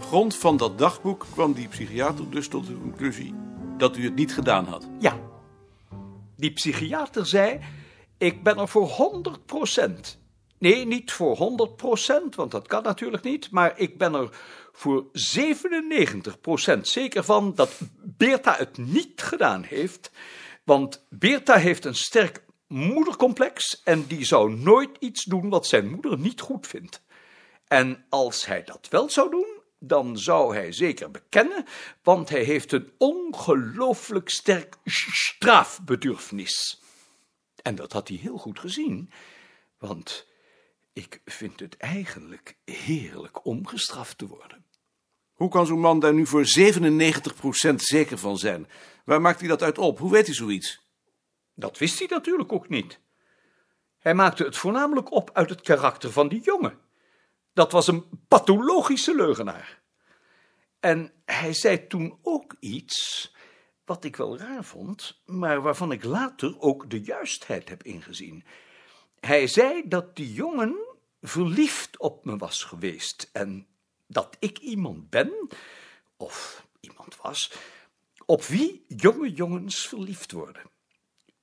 Op grond van dat dagboek kwam die psychiater dus tot de conclusie dat u het niet gedaan had. Ja. Die psychiater zei, ik ben er voor 100 procent. Nee, niet voor 100 procent, want dat kan natuurlijk niet, maar ik ben er voor 97 procent zeker van dat Beerta het niet gedaan heeft, want Beerta heeft een sterk moedercomplex en die zou nooit iets doen wat zijn moeder niet goed vindt. En als hij dat wel zou doen, dan zou hij zeker bekennen, want hij heeft een ongelooflijk sterk strafbedürfnis. En dat had hij heel goed gezien, want ik vind het eigenlijk heerlijk om gestraft te worden. Hoe kan zo'n man daar nu voor 97% zeker van zijn? Waar maakt hij dat uit op? Hoe weet hij zoiets? Dat wist hij natuurlijk ook niet. Hij maakte het voornamelijk op uit het karakter van die jongen. Dat was een pathologische leugenaar. En hij zei toen ook iets wat ik wel raar vond, maar waarvan ik later ook de juistheid heb ingezien. Hij zei dat die jongen verliefd op me was geweest en dat ik iemand ben, of iemand was, op wie jonge jongens verliefd worden.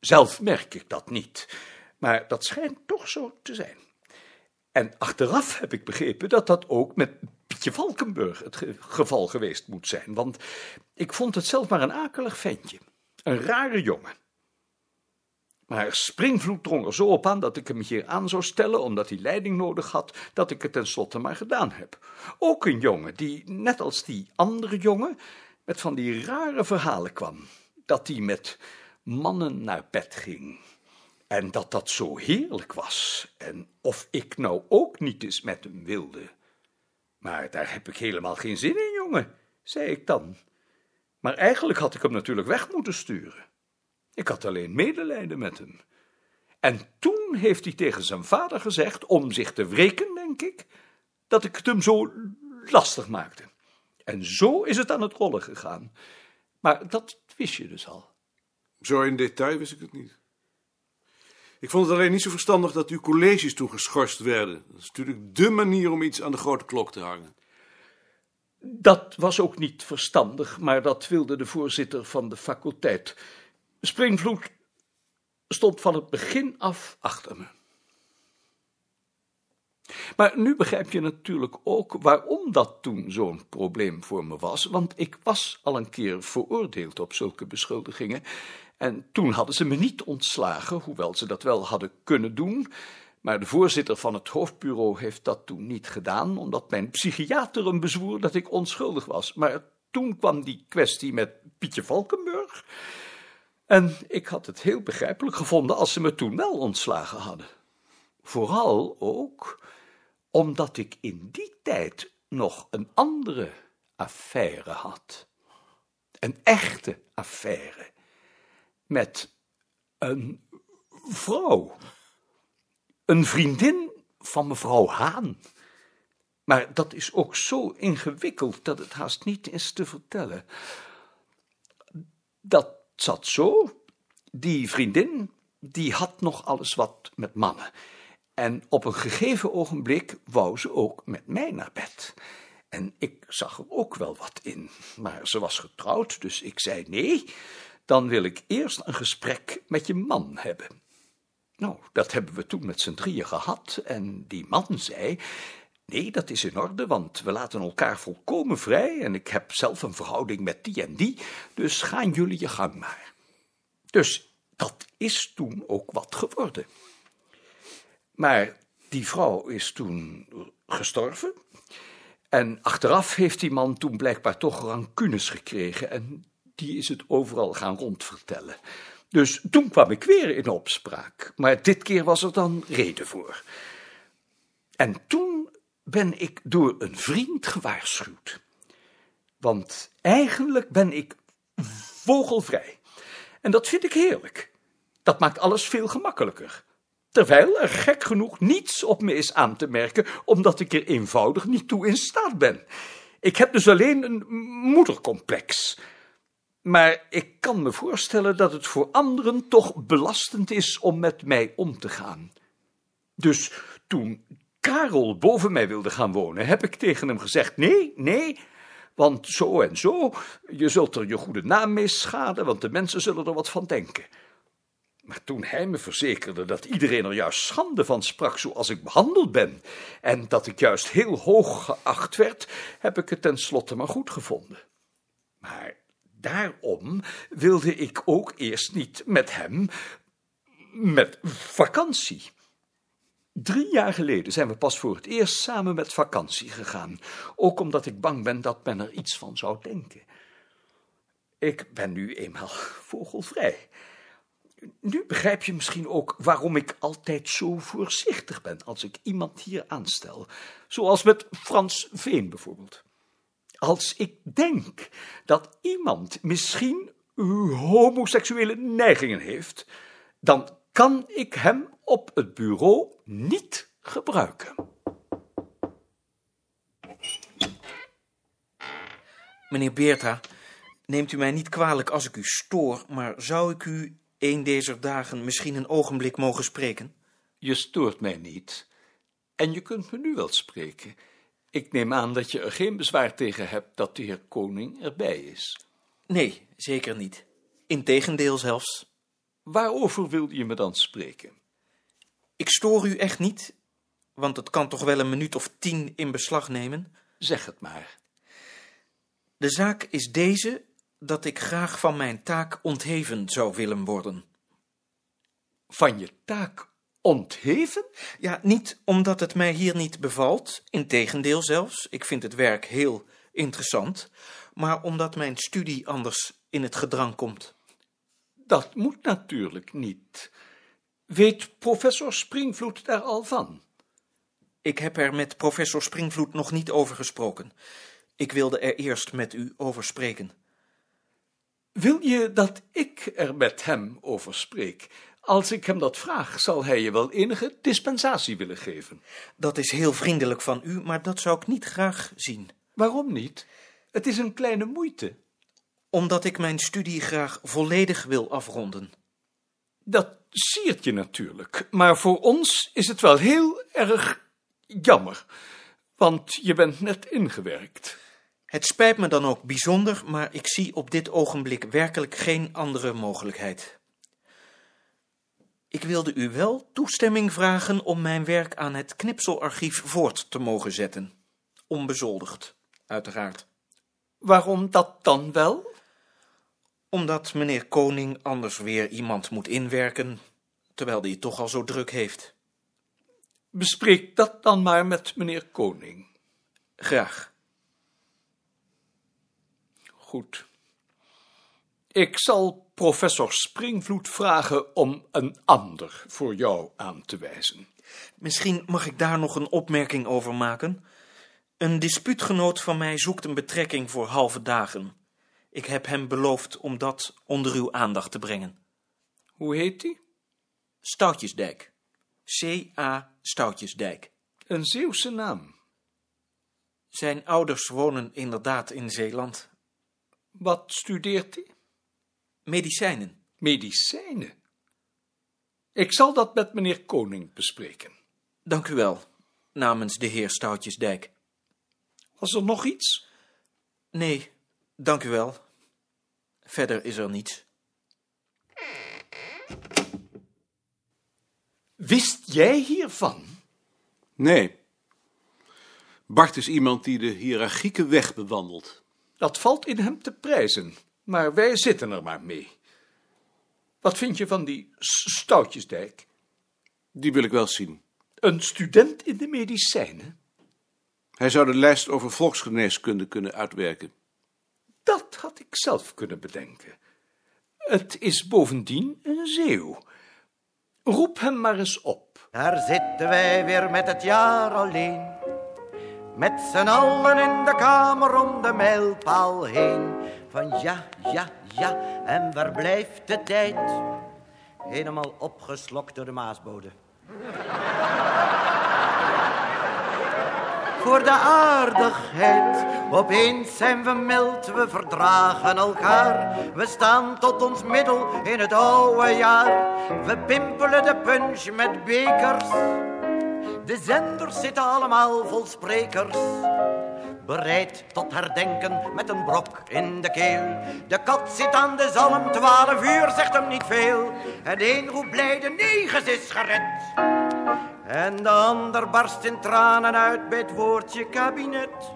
Zelf merk ik dat niet, maar dat schijnt toch zo te zijn. En achteraf heb ik begrepen dat dat ook met Pietje Valkenburg het geval geweest moet zijn, want ik vond het zelf maar een akelig ventje, een rare jongen. Maar Springvloed drong er zo op aan dat ik hem hier aan zou stellen, omdat hij leiding nodig had, dat ik het tenslotte maar gedaan heb. Ook een jongen die, net als die andere jongen, met van die rare verhalen kwam. Dat hij met mannen naar bed ging. En dat dat zo heerlijk was. En of ik nou ook niet eens met hem wilde. Maar daar heb ik helemaal geen zin in, jongen, zei ik dan. Maar eigenlijk had ik hem natuurlijk weg moeten sturen. Ik had alleen medelijden met hem. En toen heeft hij tegen zijn vader gezegd, om zich te wreken, denk ik, dat ik het hem zo lastig maakte. En zo is het aan het rollen gegaan. Maar dat wist je dus al. Zo in detail wist ik het niet. Ik vond het alleen niet zo verstandig dat uw colleges toen geschorst werden. Dat is natuurlijk dé manier om iets aan de grote klok te hangen. Dat was ook niet verstandig, maar dat wilde de voorzitter van de faculteit. Springvloed stond van het begin af achter me. Maar nu begrijp je natuurlijk ook waarom dat toen zo'n probleem voor me was, want ik was al een keer veroordeeld op zulke beschuldigingen en toen hadden ze me niet ontslagen, hoewel ze dat wel hadden kunnen doen, maar de voorzitter van het hoofdbureau heeft dat toen niet gedaan, omdat mijn psychiater hem bezwoer dat ik onschuldig was. Maar toen kwam die kwestie met Pietje Valkenburg en ik had het heel begrijpelijk gevonden als ze me toen wel ontslagen hadden. Vooral ook omdat ik in die tijd nog een andere affaire had. Een echte affaire. Met een vrouw. Een vriendin van mevrouw Haan. Maar dat is ook zo ingewikkeld dat het haast niet is te vertellen. Dat zat zo. Die vriendin, die had nog alles wat met mannen. En op een gegeven ogenblik wou ze ook met mij naar bed. En ik zag er ook wel wat in, maar ze was getrouwd, dus ik zei nee, dan wil ik eerst een gesprek met je man hebben. Nou, dat hebben we toen met z'n drieën gehad, en die man zei, nee, dat is in orde, want we laten elkaar volkomen vrij, en ik heb zelf een verhouding met die en die, dus gaan jullie je gang maar. Dus dat is toen ook wat geworden. Maar die vrouw is toen gestorven. En achteraf heeft die man toen blijkbaar toch rancunes gekregen. En die is het overal gaan rondvertellen. Dus toen kwam ik weer in opspraak. Maar dit keer was er dan reden voor. En toen ben ik door een vriend gewaarschuwd. Want eigenlijk ben ik vogelvrij. En dat vind ik heerlijk. Dat maakt alles veel gemakkelijker. Terwijl er gek genoeg niets op me is aan te merken, omdat ik er eenvoudig niet toe in staat ben. Ik heb dus alleen een moedercomplex. Maar ik kan me voorstellen dat het voor anderen toch belastend is om met mij om te gaan. Dus toen Karel boven mij wilde gaan wonen, heb ik tegen hem gezegd: nee, nee, want zo en zo, je zult er je goede naam mee schaden, want de mensen zullen er wat van denken. Maar toen hij me verzekerde dat iedereen er juist schande van sprak zoals ik behandeld ben, en dat ik juist heel hoog geacht werd, heb ik het tenslotte maar goed gevonden. Maar daarom wilde ik ook eerst niet met hem met vakantie. Drie jaar geleden zijn we pas voor het eerst samen met vakantie gegaan, ook omdat ik bang ben dat men er iets van zou denken. Ik ben nu eenmaal vogelvrij. Nu begrijp je misschien ook waarom ik altijd zo voorzichtig ben als ik iemand hier aanstel, zoals met Frans Veen bijvoorbeeld. Als ik denk dat iemand misschien homoseksuele neigingen heeft, dan kan ik hem op het bureau niet gebruiken. Meneer Beerta, neemt u mij niet kwalijk als ik u stoor, maar zou ik u een deze dagen misschien een ogenblik mogen spreken? Je stoort mij niet. En je kunt me nu wel spreken. Ik neem aan dat je er geen bezwaar tegen hebt dat de heer Koning erbij is. Nee, zeker niet. Integendeel zelfs. Waarover wilde je me dan spreken? Ik stoor u echt niet, want het kan toch wel een minuut of tien in beslag nemen. Zeg het maar. De zaak is deze dat ik graag van mijn taak ontheven zou willen worden. Van je taak ontheven? Ja, niet omdat het mij hier niet bevalt, integendeel zelfs, ik vind het werk heel interessant, maar omdat mijn studie anders in het gedrang komt. Dat moet natuurlijk niet. Weet professor Springvloed daar al van? Ik heb er met professor Springvloed nog niet over gesproken. Ik wilde er eerst met u over spreken. Wil je dat ik er met hem over spreek? Als ik hem dat vraag, zal hij je wel enige dispensatie willen geven. Dat is heel vriendelijk van u, maar dat zou ik niet graag zien. Waarom niet? Het is een kleine moeite. Omdat ik mijn studie graag volledig wil afronden. Dat siert je natuurlijk, maar voor ons is het wel heel erg jammer, want je bent net ingewerkt. Het spijt me dan ook bijzonder, maar ik zie op dit ogenblik werkelijk geen andere mogelijkheid. Ik wilde u wel toestemming vragen om mijn werk aan het knipselarchief voort te mogen zetten. Onbezoldigd, uiteraard. Waarom dat dan wel? Omdat meneer Koning anders weer iemand moet inwerken, terwijl hij het toch al zo druk heeft. Bespreek dat dan maar met meneer Koning. Graag. Goed. Ik zal professor Springvloed vragen om een ander voor jou aan te wijzen. Misschien mag ik daar nog een opmerking over maken. Een dispuutgenoot van mij zoekt een betrekking voor halve dagen. Ik heb hem beloofd om dat onder uw aandacht te brengen. Hoe heet die? Stoutjesdijk. C.A. Stoutjesdijk. Een Zeeuwse naam. Zijn ouders wonen inderdaad in Zeeland. Wat studeert hij? Medicijnen. Medicijnen. Ik zal dat met meneer Koning bespreken. Dank u wel, namens de heer Stoutjesdijk. Was er nog iets? Nee, dank u wel. Verder is er niets. Wist jij hiervan? Nee. Bart is iemand die de hiërarchieke weg bewandelt. Dat valt in hem te prijzen, maar wij zitten er maar mee. Wat vind je van die Stoutjesdijk? Die wil ik wel zien. Een student in de medicijnen? Hij zou de lijst over volksgeneeskunde kunnen uitwerken. Dat had ik zelf kunnen bedenken. Het is bovendien een zeeuw. Roep hem maar eens op. Daar zitten wij weer met het jaar alleen. Met z'n allen in de kamer om de mijlpaal heen. Van ja, ja, ja, en waar blijft de tijd? Helemaal opgeslokt door de maasbode. Voor de aardigheid, opeens zijn we mild, we verdragen elkaar. We staan tot ons middel in het oude jaar. We pimpelen de punch met bekers. De zenders zitten allemaal vol sprekers. Bereid tot herdenken met een brok in de keel. De kat zit aan de zalm, twaalf uur zegt hem niet veel. En één roept blij, de negens is gered. En de ander barst in tranen uit bij het woordje kabinet.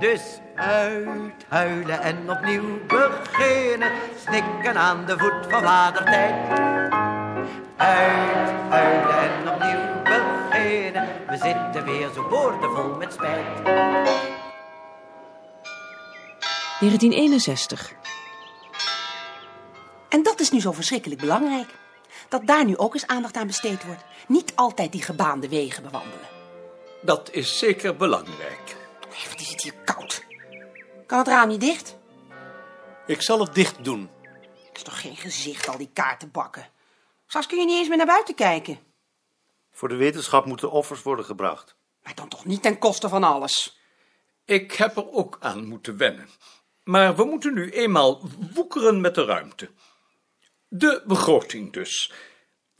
Dus uithuilen en opnieuw beginnen. Snikken aan de voet van vadertijd. Uithuilen en opnieuw beginnen. We zitten weer zo boordevol met spijt. 1961. En dat is nu zo verschrikkelijk belangrijk. Dat daar nu ook eens aandacht aan besteed wordt. Niet altijd die gebaande wegen bewandelen. Dat is zeker belangrijk. Nee, wat is het hier koud. Kan het raam niet dicht? Ik zal het dicht doen. Het is toch geen gezicht, al die kaartenbakken. Straks kun je niet eens meer naar buiten kijken. Voor de wetenschap moeten offers worden gebracht. Maar dan toch niet ten koste van alles. Ik heb er ook aan moeten wennen. Maar we moeten nu eenmaal woekeren met de ruimte. De begroting dus.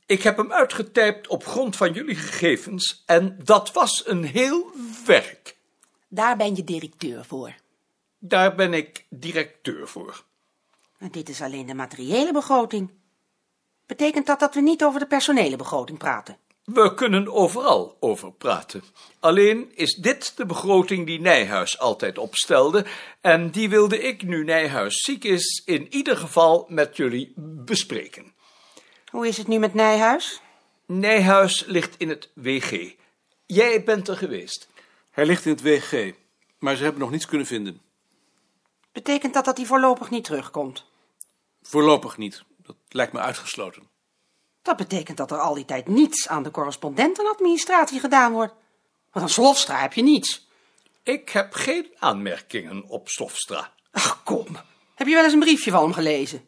Ik heb hem uitgetypt op grond van jullie gegevens en dat was een heel werk. Daar ben je directeur voor. Daar ben ik directeur voor. En dit is alleen de materiële begroting. Betekent dat dat we niet over de personele begroting praten? We kunnen overal over praten. Alleen is dit de begroting die Nijhuis altijd opstelde, en die wilde ik, nu Nijhuis ziek is, in ieder geval met jullie bespreken. Hoe is het nu met Nijhuis? Nijhuis ligt in het WG. Jij bent er geweest. Hij ligt in het WG, maar ze hebben nog niets kunnen vinden. Betekent dat dat hij voorlopig niet terugkomt? Voorlopig niet. Dat lijkt me uitgesloten. Dat betekent dat er al die tijd niets aan de correspondentenadministratie gedaan wordt. Want aan Slofstra heb je niets. Ik heb geen aanmerkingen op Slofstra. Ach, kom. Heb je wel eens een briefje van hem gelezen?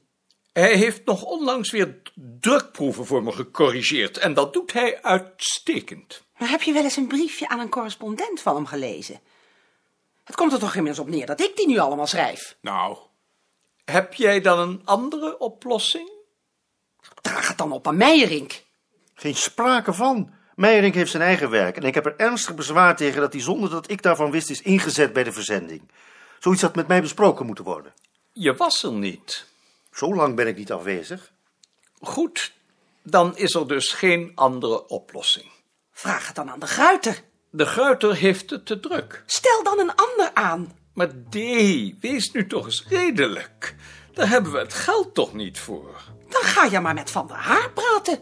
Hij heeft nog onlangs weer drukproeven voor me gecorrigeerd en dat doet hij uitstekend. Maar heb je wel eens een briefje aan een correspondent van hem gelezen? Het komt er toch inmiddels op neer dat ik die nu allemaal schrijf? Nou, Heb jij dan een andere oplossing? Draag het dan op aan Meijerink. Geen sprake van. Meijerink heeft zijn eigen werk en ik heb er ernstig bezwaar tegen dat hij zonder dat ik daarvan wist is ingezet bij de verzending. Zoiets had met mij besproken moeten worden. Je was er niet. Zo lang ben ik niet afwezig. Goed, dan is er dus geen andere oplossing. Vraag het dan aan de Gruiter. De Gruiter heeft het te druk. Stel dan een ander aan. Maar D, wees nu toch eens redelijk. Daar hebben we het geld toch niet voor. Dan ga je maar met Van der Haar praten.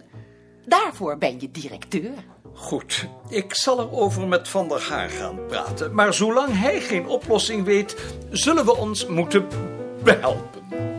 Daarvoor ben je directeur. Goed, ik zal erover met Van der Haar gaan praten. Maar zolang hij geen oplossing weet, zullen we ons moeten behelpen.